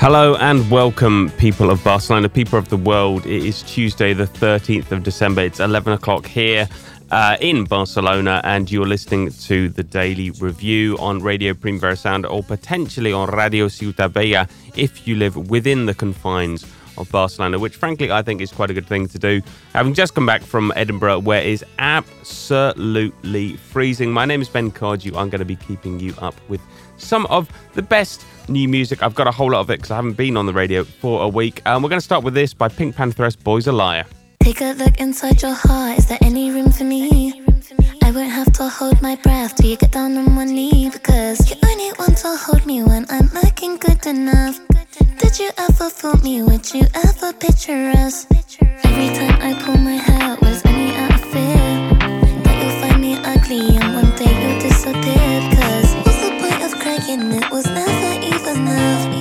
Hello and welcome, people of Barcelona, people of the world. It is Tuesday, the 13th of December. It's 11 o'clock here uh, in Barcelona, and you're listening to the daily review on Radio Primavera Sound or potentially on Radio Ciutat Vella if you live within the confines of Barcelona, which frankly I think is quite a good thing to do. Having just come back from Edinburgh, where it is absolutely freezing. My name is Ben Cardew. I'm going to be keeping you up with some of the best new music. I've got a whole lot of it because I haven't been on the radio for a week. Um, we're going to start with this by Pink Pantheress, Boys a Liar. Take a look inside your heart. Is there any room for me? I won't have to hold my breath till you get down on one knee because you only want to hold me when I'm looking good enough. Did you ever fool me? Would you ever picture us? Every time I pull my hair It was never even enough.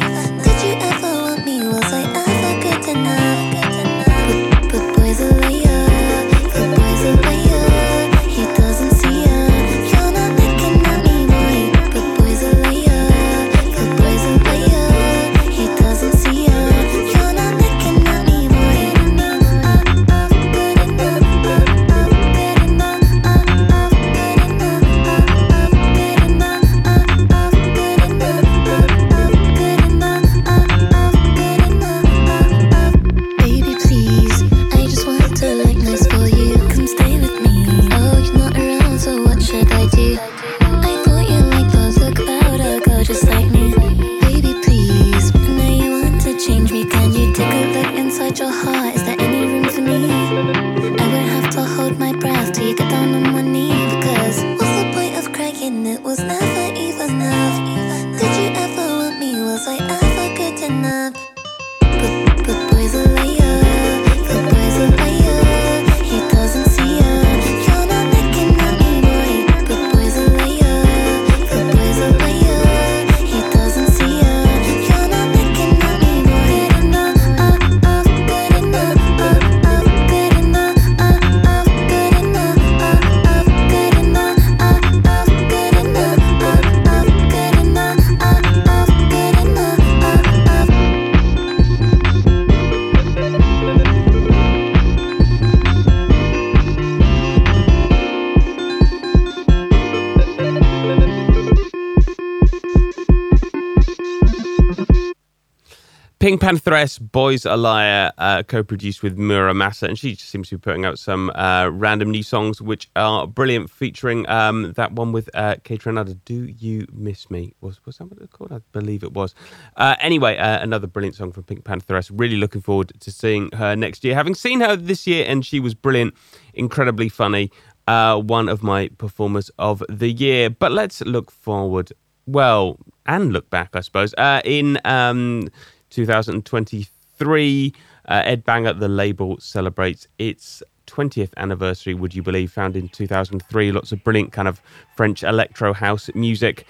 Pink Pantheress, Boys a Liar, uh, co-produced with Mura Massa, and she just seems to be putting out some uh, random new songs which are brilliant, featuring um, that one with uh, Kaytranada, Do You Miss Me? Was, was that what it called? I believe it was. Uh, anyway, uh, another brilliant song from Pink Pantheress. Really looking forward to seeing her next year. Having seen her this year, and she was brilliant, incredibly funny, uh, one of my performers of the year. But let's look forward, well, and look back, I suppose. Uh, in... Um, 2023. Uh, Ed Banger, the label, celebrates its 20th anniversary, would you believe, founded in 2003. Lots of brilliant kind of French electro house music.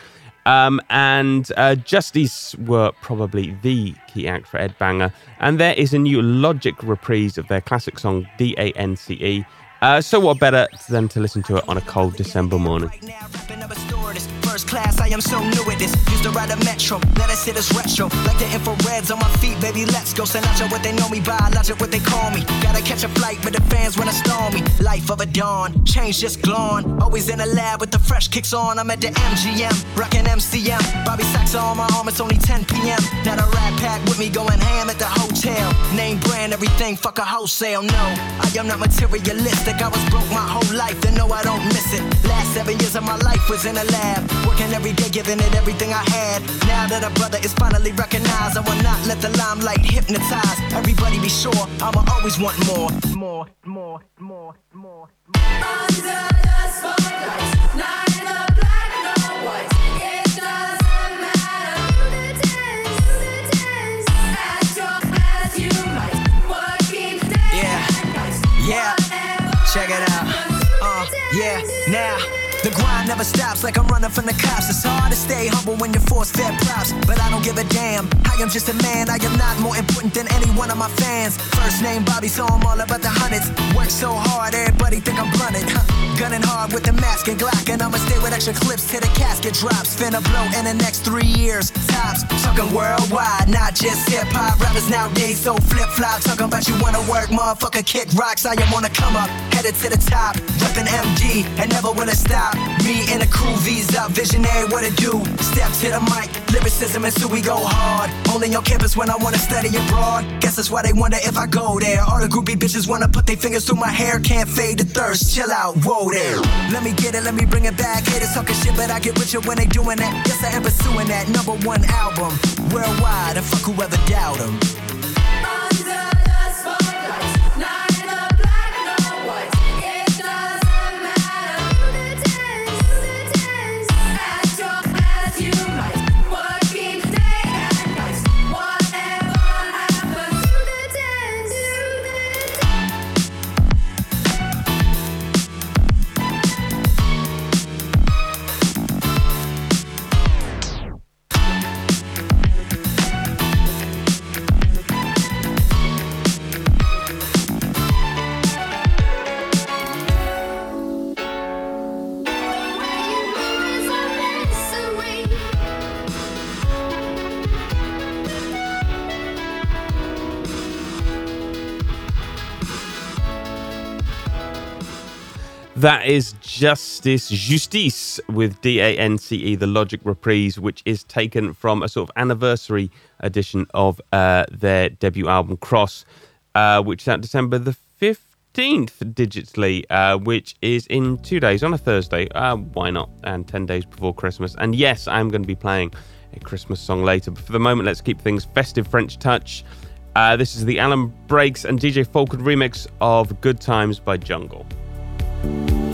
Um, and uh, Justice were probably the key act for Ed Banger. And there is a new Logic reprise of their classic song, D A N C E. Uh, so, what better than to listen to it on a cold December morning? Now, a. First class, I am so new at this. Used to ride a metro, let us hit us retro. Like the infrareds on my feet, baby, let's go. Sinatra, what they know me by, logic, what they call me. Gotta catch a flight with the fans when I storm me. Life of a dawn, change just glowing. Always in the lab with the fresh kicks on. I'm at the MGM, rocking MCM. Bobby Sacks on my arm, it's only 10 p.m. Now the rat pack with me going ham at the hotel. Name brand, everything, fuck a wholesale. No, I am not materialistic. I was broke my whole life, then no, I don't miss it. Last seven years of my life was in a lab, Working every day, giving it everything I had. Now that a brother is finally recognized, I will not let the limelight hypnotize. Everybody be sure, I will always want more. More, more, more, more. Under the spotlight, not in the black and white. It doesn't matter. Do the dance. As your as you might. Working day and night. Yeah. Check it out. Uh, yeah. Now never stops, like I'm running from the cops. It's hard to stay humble when you're force fed props, but I don't give a damn. I am just a man, I am not more important than any one of my fans. First name Bobby, so I'm all about the hundreds. Work so hard, everybody think I'm blunted. Huh. Gunning hard with the mask and Glock, and I'ma stay with extra clips till the casket drops. Finna blow in the next three years. Tops, talking worldwide, not just hip hop. Rappers nowadays so flip flop. Talking about you wanna work, motherfucker, kick rocks. I am wanna come up, headed to the top. Reppin' And never wanna stop. Me and the crew, V's up, visionary, what it do? Step to the mic, lyricism, and so we go hard. Only on campus when I wanna study abroad. Guess that's why they wonder if I go there. All the groupie bitches wanna put their fingers through my hair. Can't fade the thirst, chill out, whoa there. Let me get it, let me bring it back. Haters talking shit, but I get richer when they doing that. Yes, I am pursuing that number one album worldwide, and fuck whoever doubt 'em. That is Justice Justice with D A N C E, the Logic reprise, which is taken from a sort of anniversary edition of uh, their debut album Cross, uh, which is out December the 15th digitally, uh, which is in two days on a Thursday. Uh, why not? And 10 days before Christmas. And yes, I'm going to be playing a Christmas song later. But for the moment, let's keep things festive French touch. Uh, this is the Alan Braxe and DJ Falcon remix of Good Times by Jungle. Feels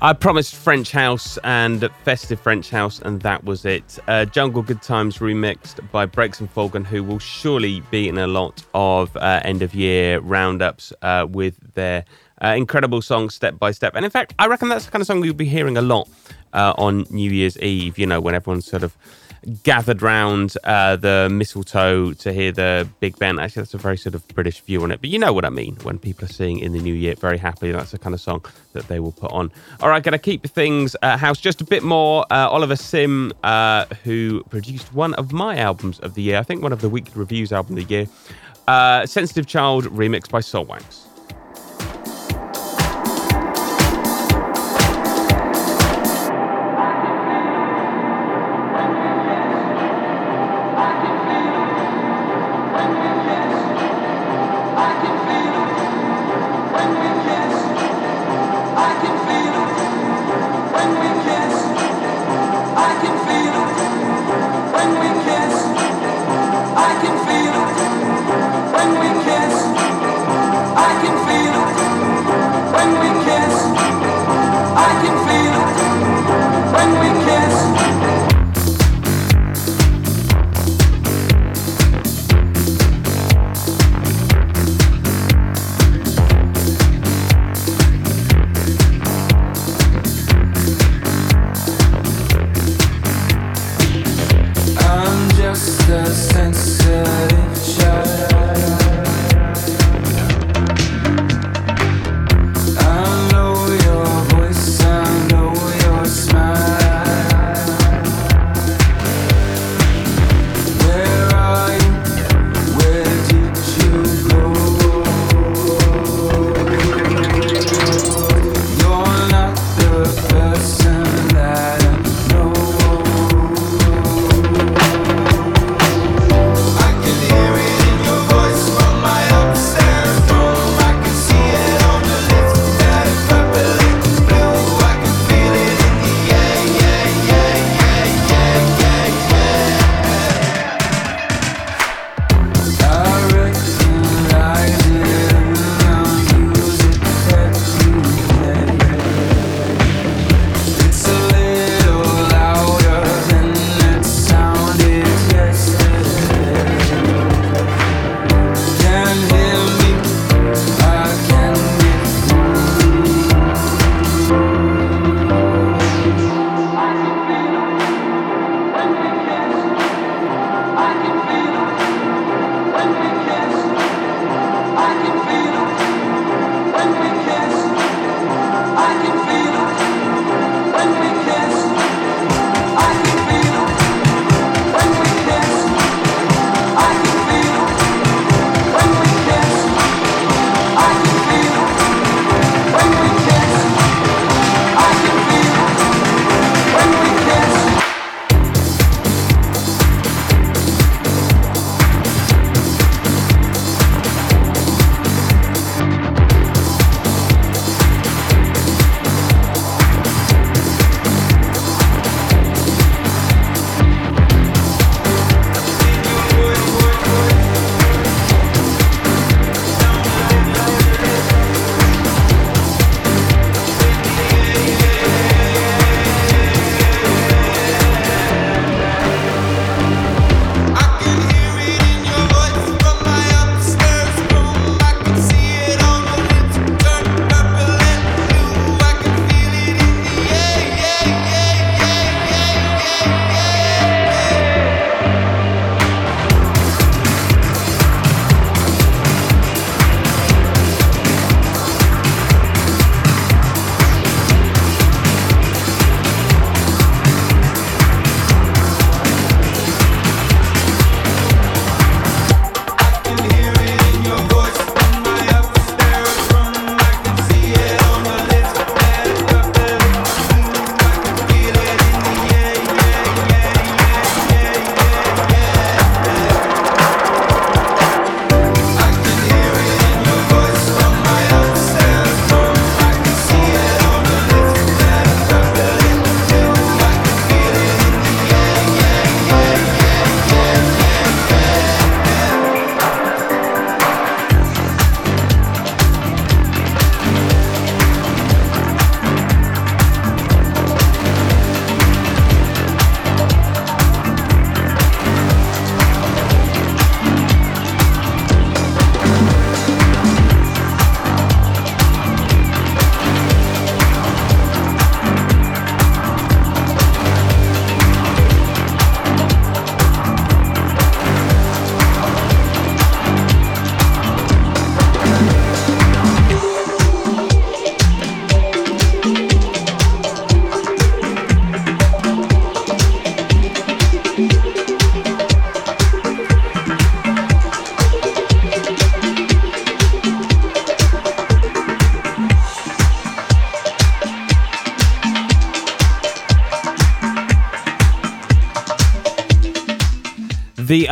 I promised French House and festive French House, and that was it. Uh, Jungle Good Times remixed by Braxe and Falcon, who will surely be in a lot of uh, end of year roundups uh, with their uh, incredible song Step by Step. And in fact, I reckon that's the kind of song you'll be hearing a lot uh, on New Year's Eve, you know, when everyone's sort of gathered round uh, the mistletoe to hear the Big Ben. Actually, that's a very sort of British view on it, but you know what I mean. When people are seeing in the new year very happily, that's the kind of song that they will put on. All right, gonna keep things uh, house just a bit more. Uh, Oliver Sim, uh, who produced one of my albums of the year, I think one of the Weekly Reviews album of the year, uh, Sensitive Child, remixed by Soulwax.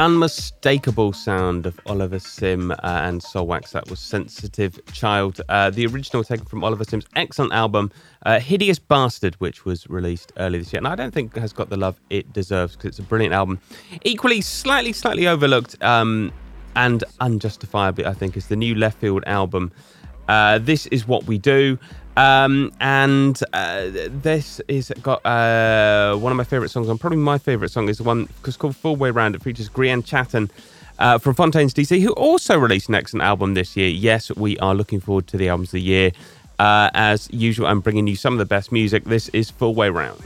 unmistakable sound of Oliver Sim uh, and Soulwax. That was Sensitive Child, uh, the original taken from Oliver Sim's excellent album, uh, Hideous Bastard, which was released earlier this year. And I don't think has got the love it deserves because it's a brilliant album. Equally, slightly, slightly overlooked um, and unjustifiably, I think, is the new Leftfield album. Uh, this is what we do. Um, and uh, this is got uh, one of my favorite songs on. Probably my favorite song is the one because called Full Way Round. It features Grian Chatten. Uh, from Fontaines DC, who also released an excellent album this year. Yes, we are looking forward to the albums of the year. Uh, as usual, I'm bringing you some of the best music. This is Full Way Round.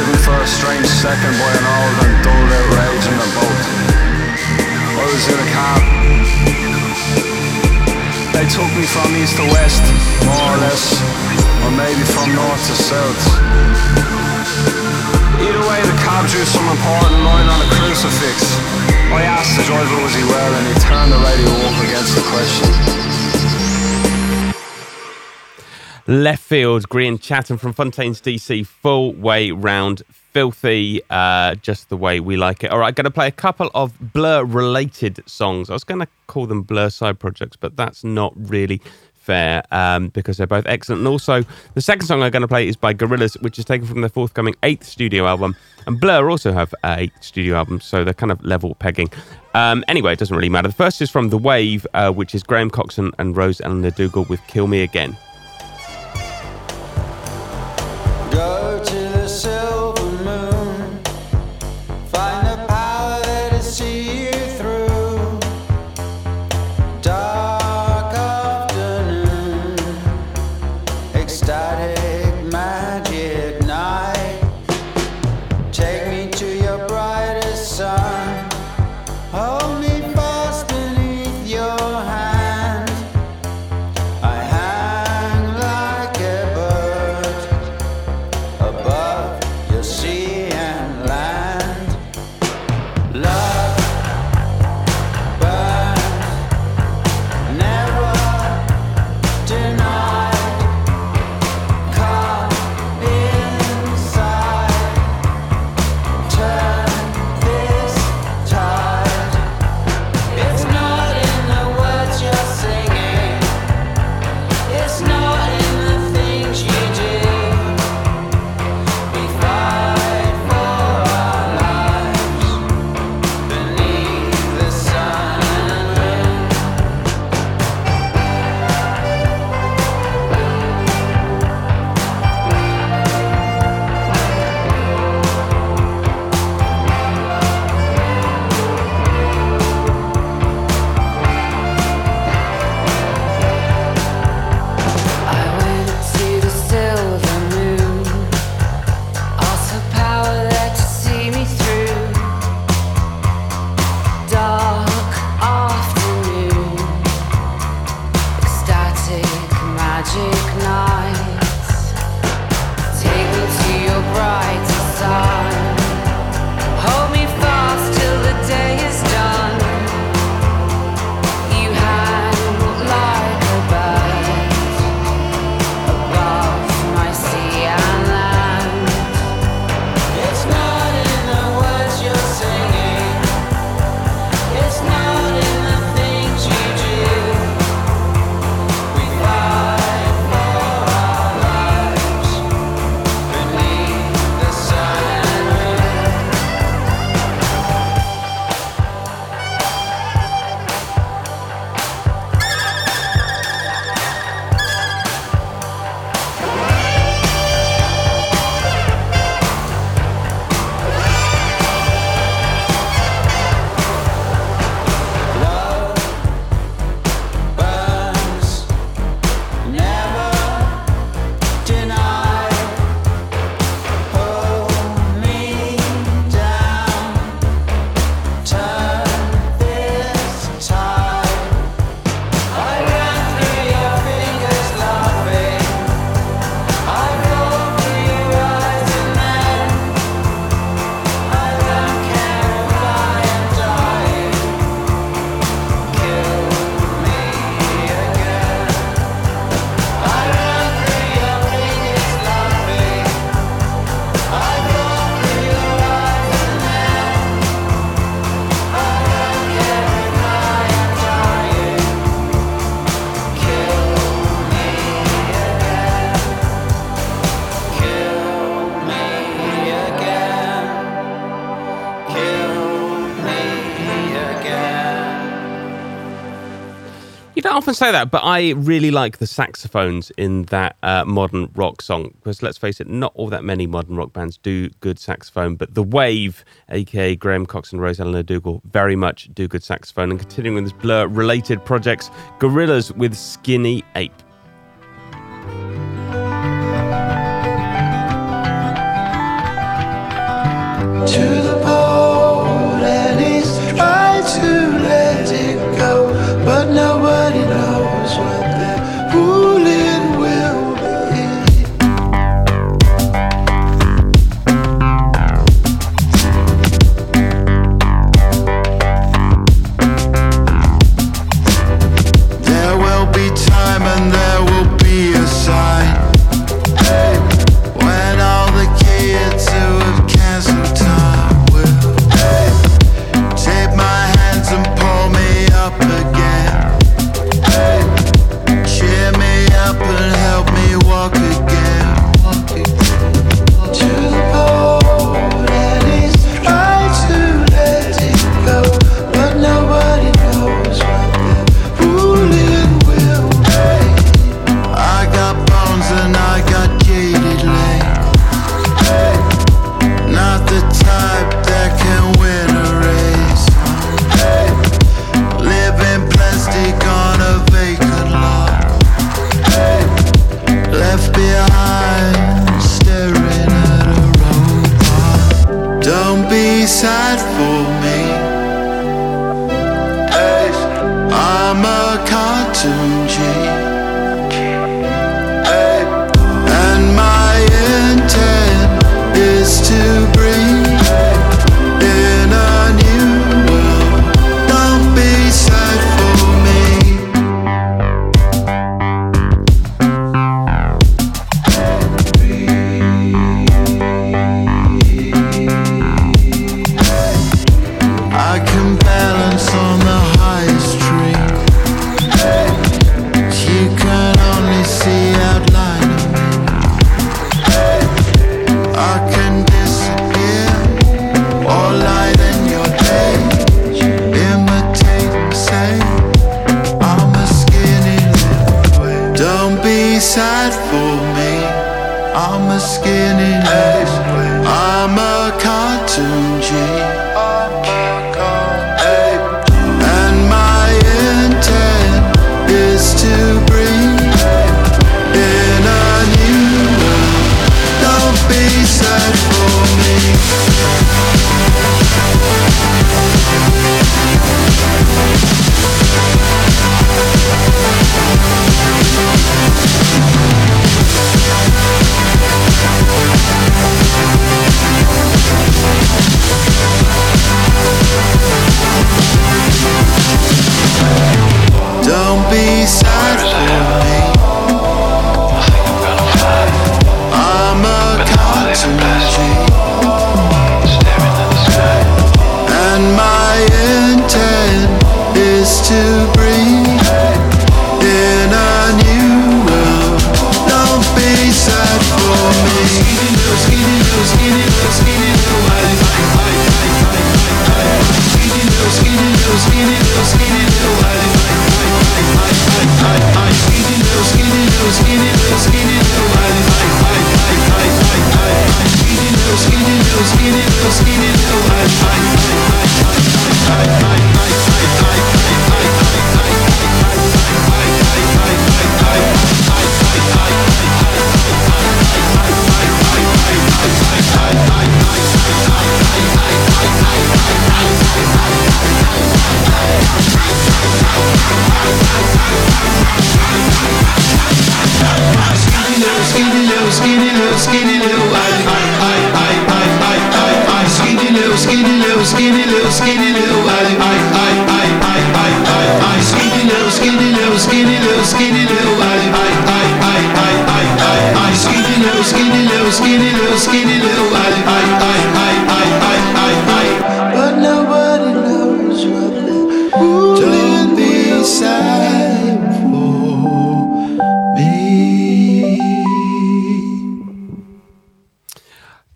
Driven for a strange second by an old and dull outrage in them both. I was in a cab. They took me from east to west, more or less, or maybe from north to south. Either way, the cab drew some important line on a crucifix. I asked the driver was he well, and he turned the radio up against the question. Left field, Grian Chatten from Fontaines DC, full way round, filthy, uh, just the way we like it. All right, going to play a couple of Blur related songs. I was going to call them Blur side projects, but that's not really fair um, because they're both excellent. And also, the second song I'm going to play is by Gorillaz, which is taken from their forthcoming eighth studio album. And Blur also have eight studio albums, so they're kind of level pegging. Um, anyway, it doesn't really matter. The first is from The Waeve, uh, which is Graham Coxon and Rose Elinor Dougall with Kill Me Again. Go to the silver often say that, but I really like the saxophones in that uh, modern rock song because let's face it, not all that many modern rock bands do good saxophone, but The Waeve, aka Graham Coxon and Rose Elinor Dougall, very much do good saxophone. And continuing with this blur related projects, Gorillaz with Skinny Ape. To the boat, and he's trying to let it go, but nobody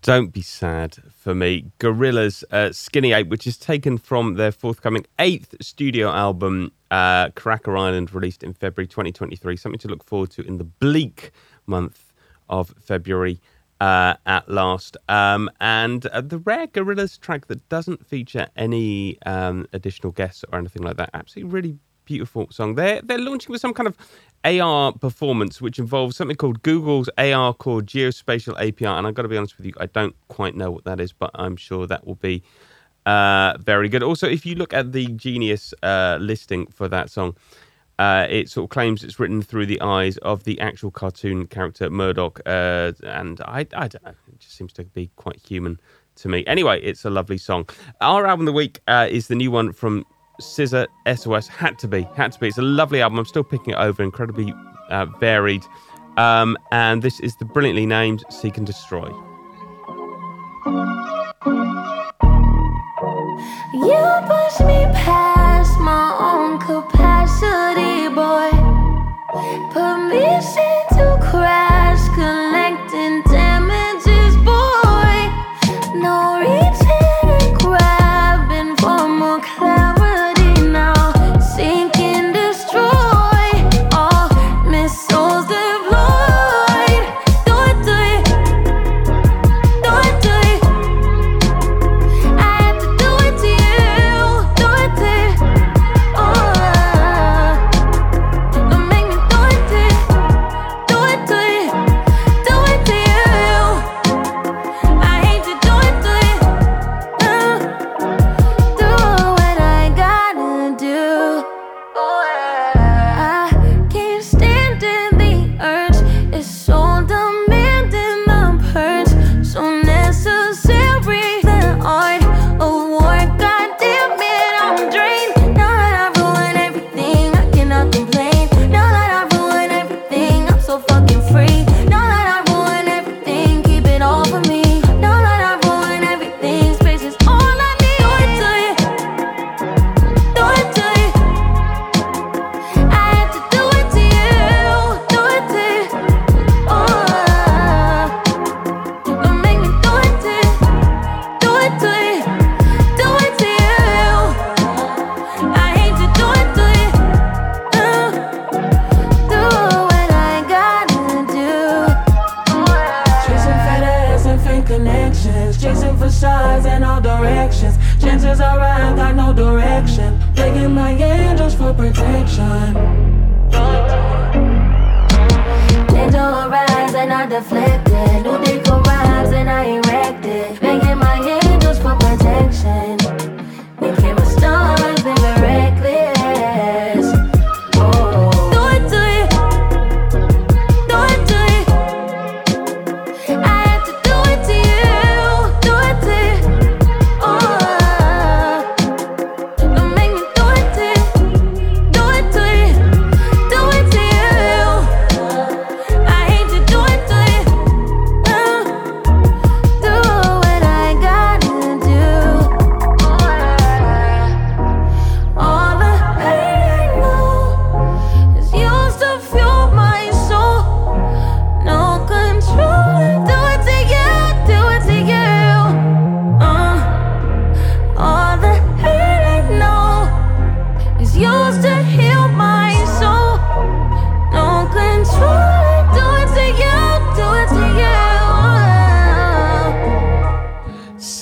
Don't be sad for me. Gorillaz uh, Skinny Ape, which is taken from their forthcoming eighth studio album, uh, Cracker Island, released in February 2023. Something to look forward to in the bleak month of February uh, at last. Um, and uh, the rare Gorillaz track that doesn't feature any um, additional guests or anything like that. Absolutely really beautiful song. They're, they're launching with some kind of AR performance, which involves something called Google's AR Core Geospatial API. And I've got to be honest with you, I don't quite know what that is, but I'm sure that will be uh, very good. Also, if you look at the Genius uh, listing for that song, uh, it sort of claims it's written through the eyes of the actual cartoon character Murdoc, uh, and I, I don't know, it just seems to be quite human to me. Anyway, it's a lovely song. Our album of the week uh, is the new one from SZA SOS. Had to be, had to be. It's a lovely album. I'm still picking it over, incredibly uh, varied. Um, and this is the brilliantly named Seek and Destroy. You push me past my own capacity, boy. Permission to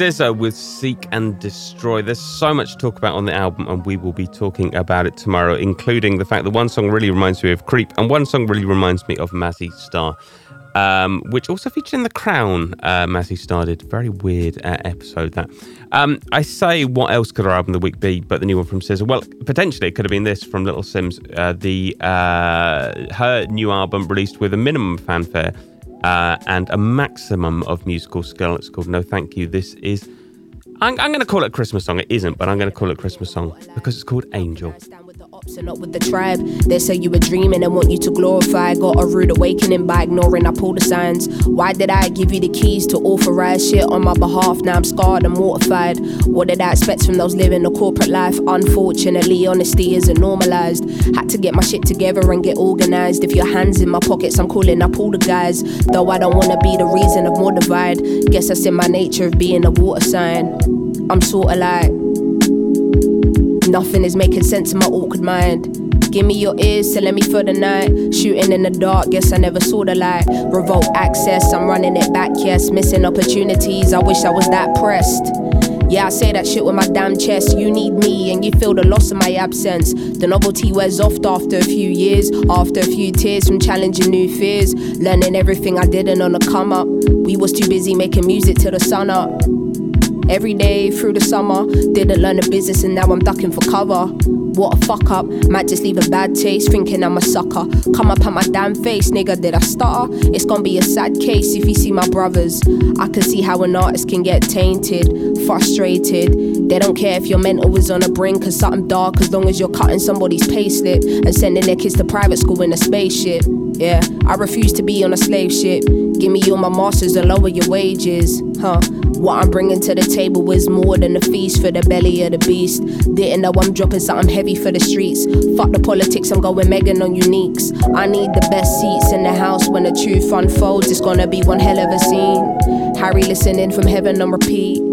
SZA with Seek and Destroy. There's so much to talk about on the album, and we will be talking about it tomorrow, including the fact that one song really reminds me of Creep, and one song really reminds me of Mazzy Star, um, which also featured in The Crown. Uh, Mazzy Star did. Very weird uh, episode, that. Um, I say, what else could our album of the week be but the new one from SZA? Well, potentially it could have been this from Little Simz, uh, the uh, her new album released with a minimum fanfare uh, and a maximum of musical skill. It's called No Thank You. This is, I'm, I'm going to call it Christmas song. It isn't, but I'm going to call it Christmas song because it's called Angel. Cops are not with the tribe. They say you were dreaming and want you to glorify. Got a rude awakening by ignoring I pull the signs. Why did I give you the keys to authorize shit on my behalf? Now I'm scarred and mortified. What did I expect from those living a corporate life? Unfortunately, honesty isn't normalized. Had to get my shit together and get organized. If your hands in my pockets, I'm calling up all the guys. Though I don't wanna be the reason of more divide. Guess that's in my nature of being a water sign. I'm sorta like Nothing is making sense in my awkward mind. Give me your ears, telling me for the night. Shooting in the dark, guess I never saw the light. Revolt access, I'm running it back, yes. Missing opportunities, I wish I was that pressed. Yeah, I say that shit with my damn chest. You need me, and you feel the loss of my absence. The novelty wears off after a few years, after a few tears from challenging new fears. Learning everything I didn't on the come up. We was too busy making music till the sun up. Every day through the summer, didn't learn the business and now I'm ducking for cover. What a fuck up, might just leave a bad taste, thinking I'm a sucker. Come up at my damn face, nigga, did I stutter? It's gonna be a sad case if you see my brothers. I can see how an artist can get tainted, frustrated. They don't care if your mental is on a brink of something dark as long as you're cutting somebody's payslip and sending their kids to private school in a spaceship. Yeah, I refuse to be on a slave ship. Give me all my masters and lower your wages, huh? What I'm bringing to the table is more than a feast for the belly of the beast. Didn't know I'm dropping something heavy for the streets. Fuck the politics, I'm going Megan on uniques. I need the best seats in the house when the truth unfolds. It's gonna be one hell of a scene. Harry listening from heaven on repeat.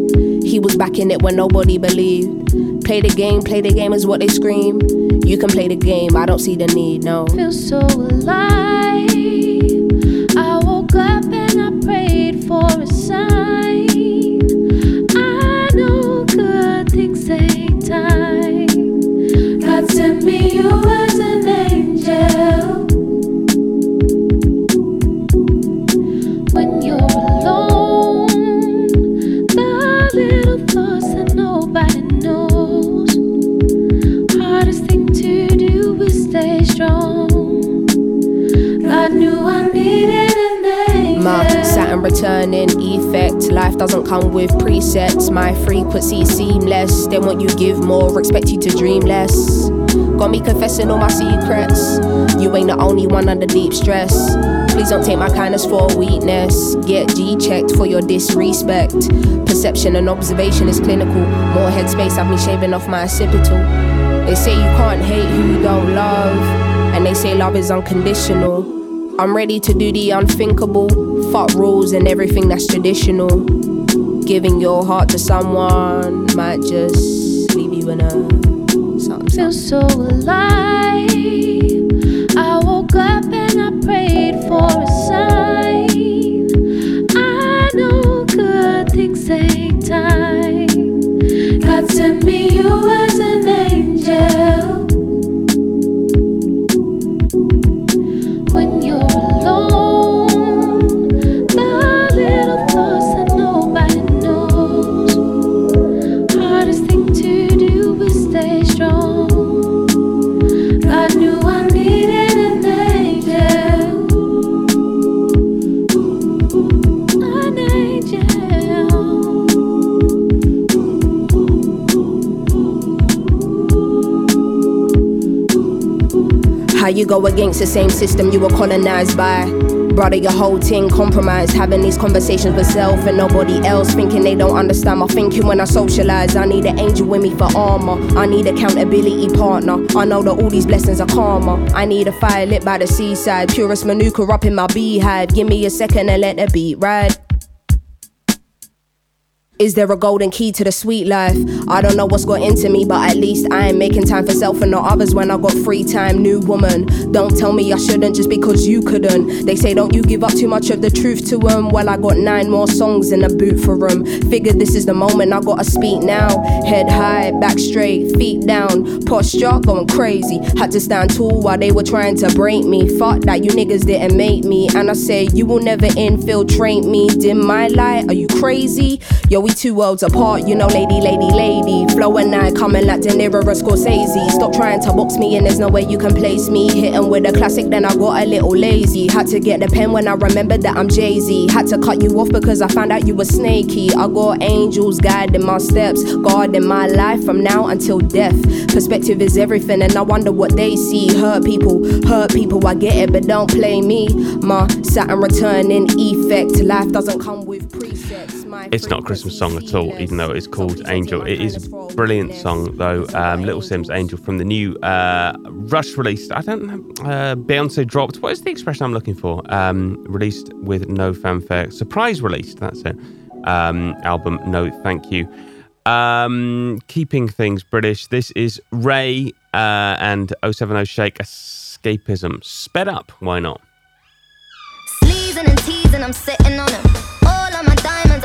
He was back in it when nobody believed. Play the game, play the game is what they scream. You can play the game, I don't see the need, no. Feel so alive. Doesn't come with presets. My frequency seamless. They want you give more, expect you to dream less. Got me confessing all my secrets. You ain't the only one under deep stress. Please don't take my kindness for weakness. Get G checked for your disrespect. Perception and observation is clinical. More headspace, I've been shaving off my occipital. They say you can't hate who you don't love, and they say love is unconditional. I'm ready to do the unthinkable. Fuck rules and everything that's traditional. Giving your heart to someone might just leave you in a something. feel so alive. Go against the same system you were colonized by? Brother, your whole thing compromised. Having these conversations with self and nobody else, thinking they don't understand my thinking when I socialize. I need an angel with me for armor. I need accountability partner. I know that all these blessings are karma. I need a fire lit by the seaside. Purest manuka up in my beehive. Give me a second and let the beat ride. Is there a golden key to the sweet life? I don't know what's got into me, but at least I ain't making time for self and not others when I got free time. New woman, don't tell me I shouldn't just because you couldn't. They say, don't you give up too much of the truth to them. Well, I got nine more songs in the boot for them. Figured this is the moment I gotta speak now. Head high, back straight, feet down, posture going crazy. Had to stand tall while they were trying to break me. Fuck that, you niggas didn't make me. And I say, you will never infiltrate me. Dim my light, are you crazy? Yo, we two worlds apart, you know, lady, lady, lady. Flow and I coming like De Niro or Scorsese. Stop trying to box me in, there's no way you can place me. Hitting with a classic, then I got a little lazy. Had to get the pen when I remembered that I'm Jay Z. Had to cut you off because I found out you were snaky. I got angels guiding my steps, guarding my life from now until death. Perspective is everything, and I wonder what they see. Hurt people, hurt people, I get it, but don't play me. My Saturn returning effect. Life doesn't come with presets. My It's not a Christmas song at all, even though it's called Angel. It is a brilliant song, though. Um, Little Simz Angel from the new uh, Rush released. I don't know. Uh, Beyonce dropped. What is the expression I'm looking for? Um, released with no fanfare. Surprise released. That's it. Um, album. No, thank you. Um, keeping things British. This is RAYE uh, and 070 Shake Escapism. Sped up. Why not? Sleezing and teasing, I'm sitting on him.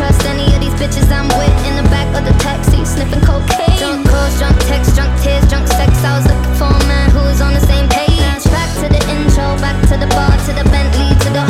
Trust any of these bitches I'm with in the back of the taxi, sniffing cocaine. Drunk calls, drunk texts, drunk tears, drunk sex. I was looking for a man who was on the same page. Back to the intro, back to the bar, to the Bentley, to the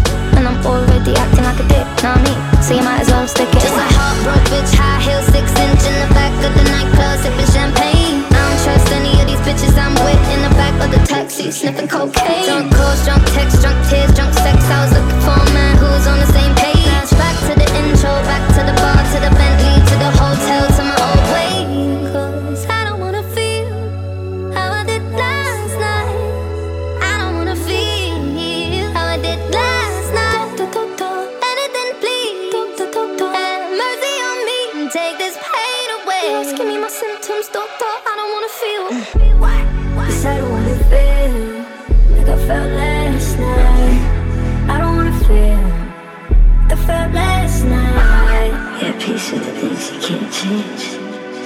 Already acting like a dick, know me So you might as well stick it Just a heartbroken bitch, high heel, six inch in the back of the nightclub, sipping champagne. I don't trust any of these bitches I'm with in the back of the taxi, sniffing cocaine. Drunk calls, drunk texts, drunk tears, drunk sex. I was looking for a man who was on the same page. Back to the intro, back to the bar, to the Bentley, With the things you can't change.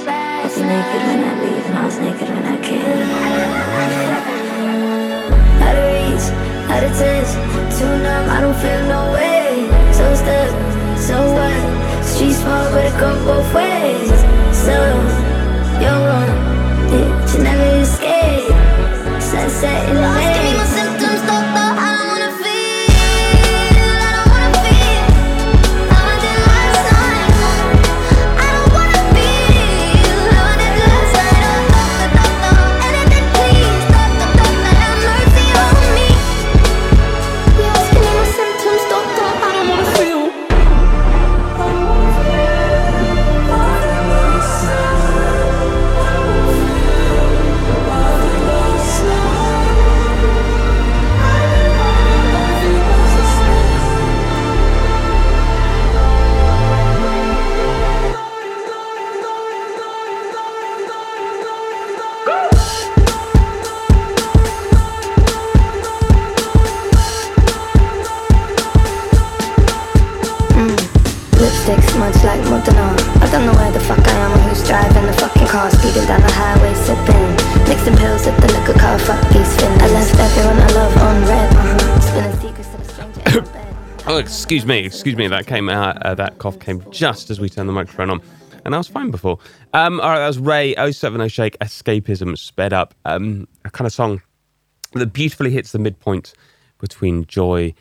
I was naked when I leave, and I was naked when I came. Out of reach, out of touch, too numb, I don't feel no way. So stuck, so what? Street smart, but it go both ways. So, you're wrong, yeah, you never escape. Sunset in excuse me, excuse me. That came out. Uh, that cough came just as we turned the microphone on, and I was fine before. Um, all right, that was RAYE 070 Shake Escapism sped up. Um, a kind of song that beautifully hits the midpoint between joy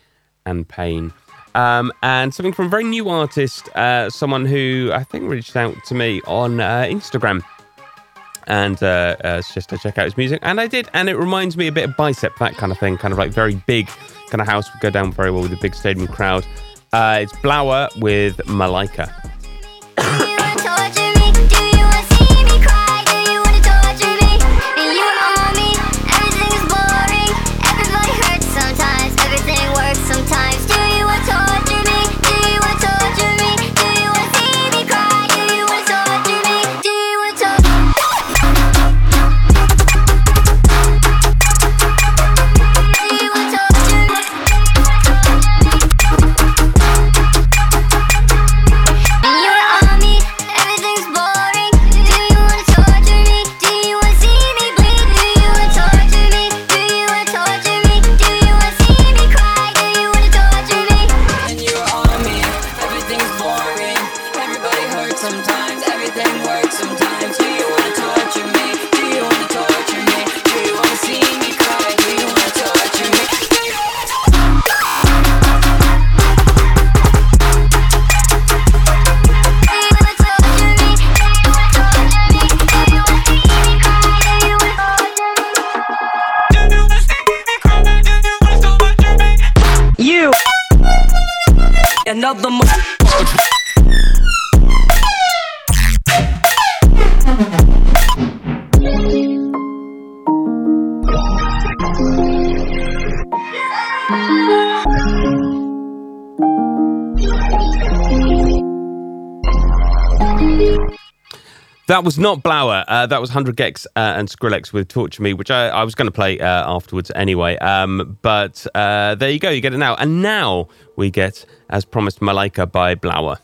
and pain. Um, and something from a very new artist, uh, someone who I think reached out to me on uh, Instagram. And uh, uh, just to check out his music. And I did, and it reminds me a bit of Bicep, that kind of thing, kind of like very big kind of house would go down very well with a big stadium crowd. Uh, it's Blower with Malika. Was not Blower. Uh, that was 100 gecs uh, and Skrillex with Torture Me, which I, I was going to play uh, afterwards anyway. Um, but uh, there you go, you get it now. And now we get, as promised, Malika by Blower.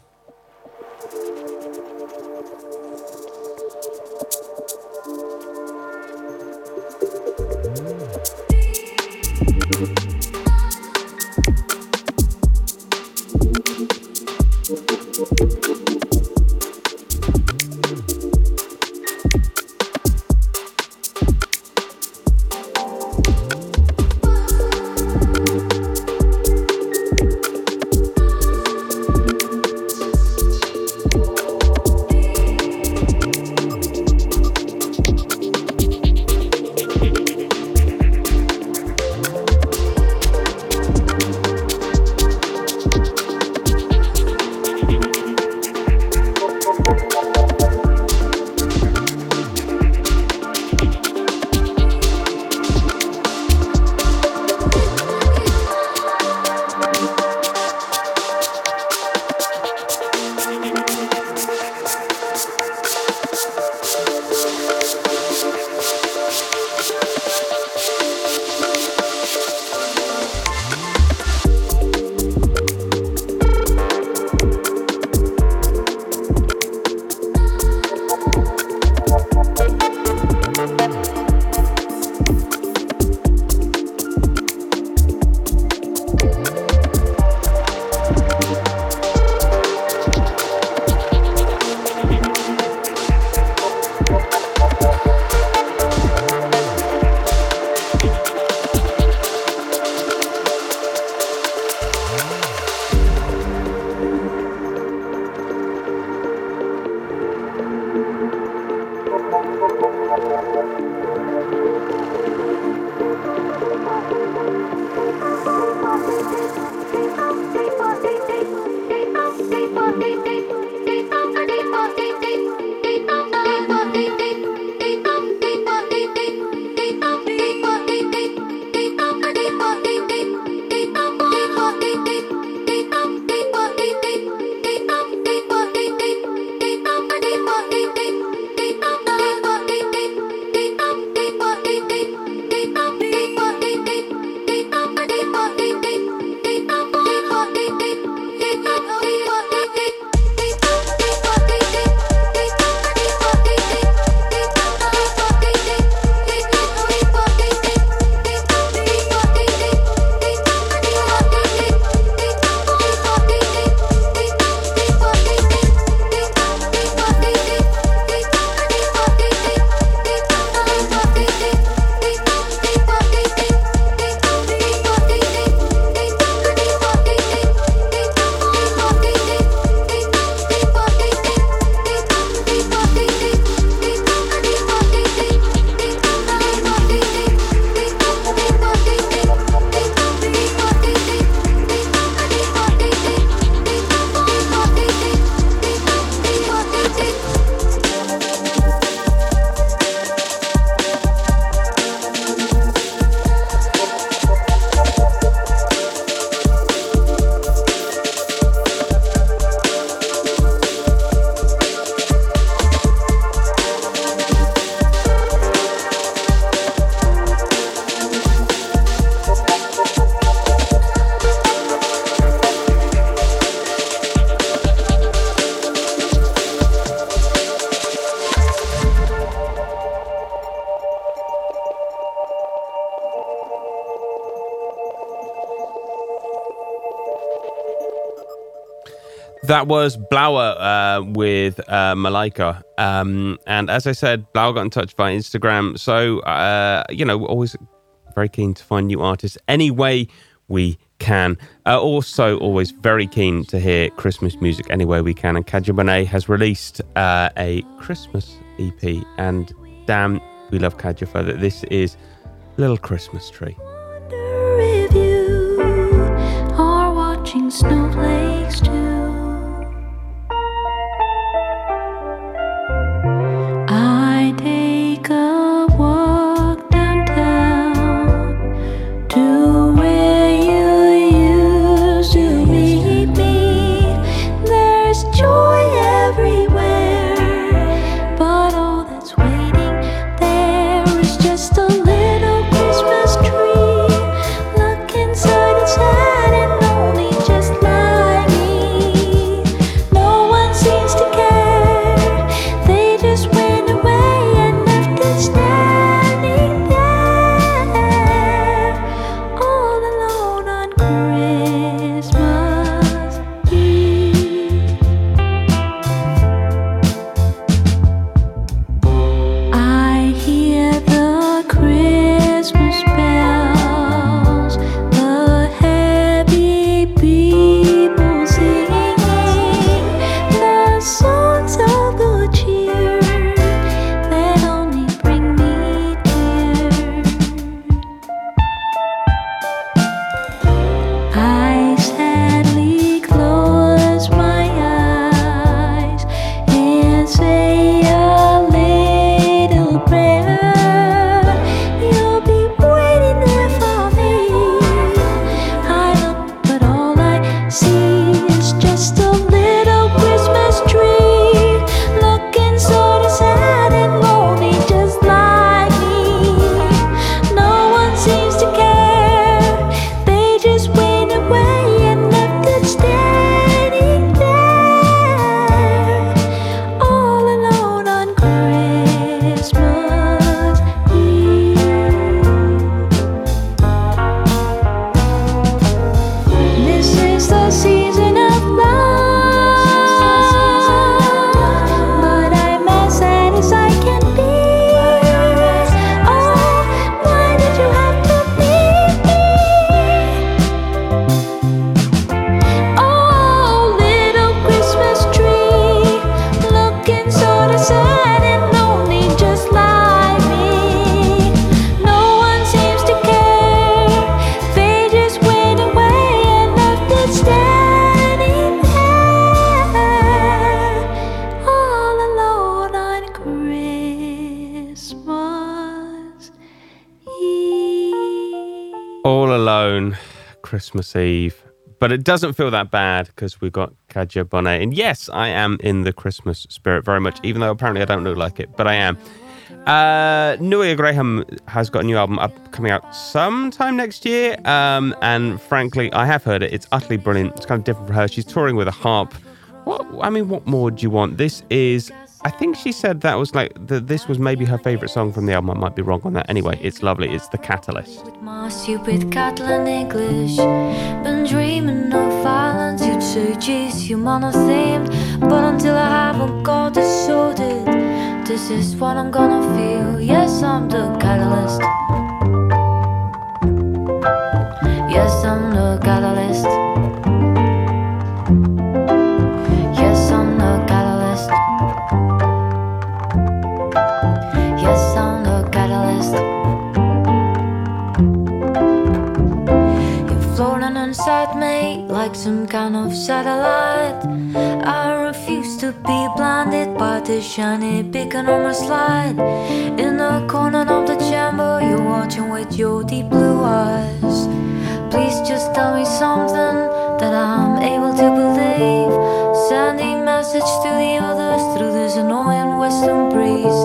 That was Blauer uh, with uh, Malika. Um, and as I said, Blauer got in touch via Instagram. So, uh, you know, always very keen to find new artists any way we can. Uh, also, always very keen to hear Christmas music any way we can. And Kaja has released uh, a Christmas EP. And damn, we love Kaja. This is Little Christmas Tree. Christmas Eve. But it doesn't feel that bad because we've got Kaja Bonnet. And yes, I am in the Christmas spirit very much, even though apparently I don't look like it, but I am. Uh, Núria Graham has got a new album up coming out sometime next year. Um, and frankly, I have heard it. It's utterly brilliant. It's kind of different for her. She's touring with a harp. What I mean, what more do you want? This is. I think she said that was like the, this was maybe her favorite song from the album. I might be wrong on that. Anyway, it's lovely. It's the Catalyst. With My stupid Catalan English. Been dreaming of violence. You'd say, geez, you monothemed. But until I haven't got it this is what I'm gonna feel. Yes, I'm the catalyst. Inside me like some kind of satellite. I refuse to be blinded by the shiny beacon on my slide. In the corner of the chamber, you're watching with your deep blue eyes. Please just tell me something that I'm able to believe. Sending message to the others through this annoying western breeze.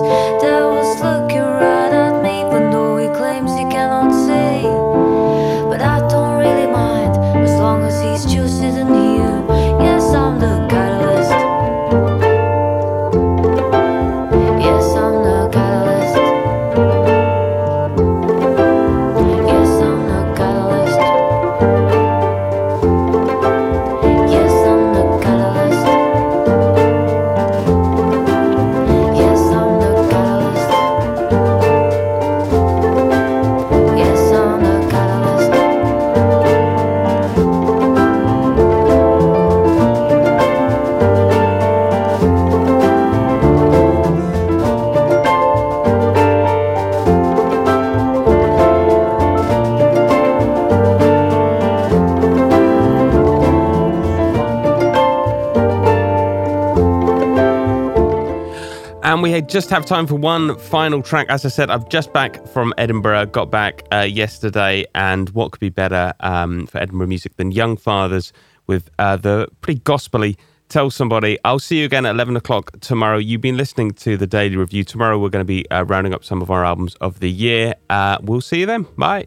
Just have time for one final track. As I said, I've just back from Edinburgh, got back uh, yesterday, and what could be better um, for Edinburgh music than Young Fathers with uh, the pretty gospelly Tell Somebody. I'll see you again at 11 o'clock tomorrow. You've been listening to the Daily Review. Tomorrow, we're going to be uh, rounding up some of our albums of the year. Uh, we'll see you then. Bye.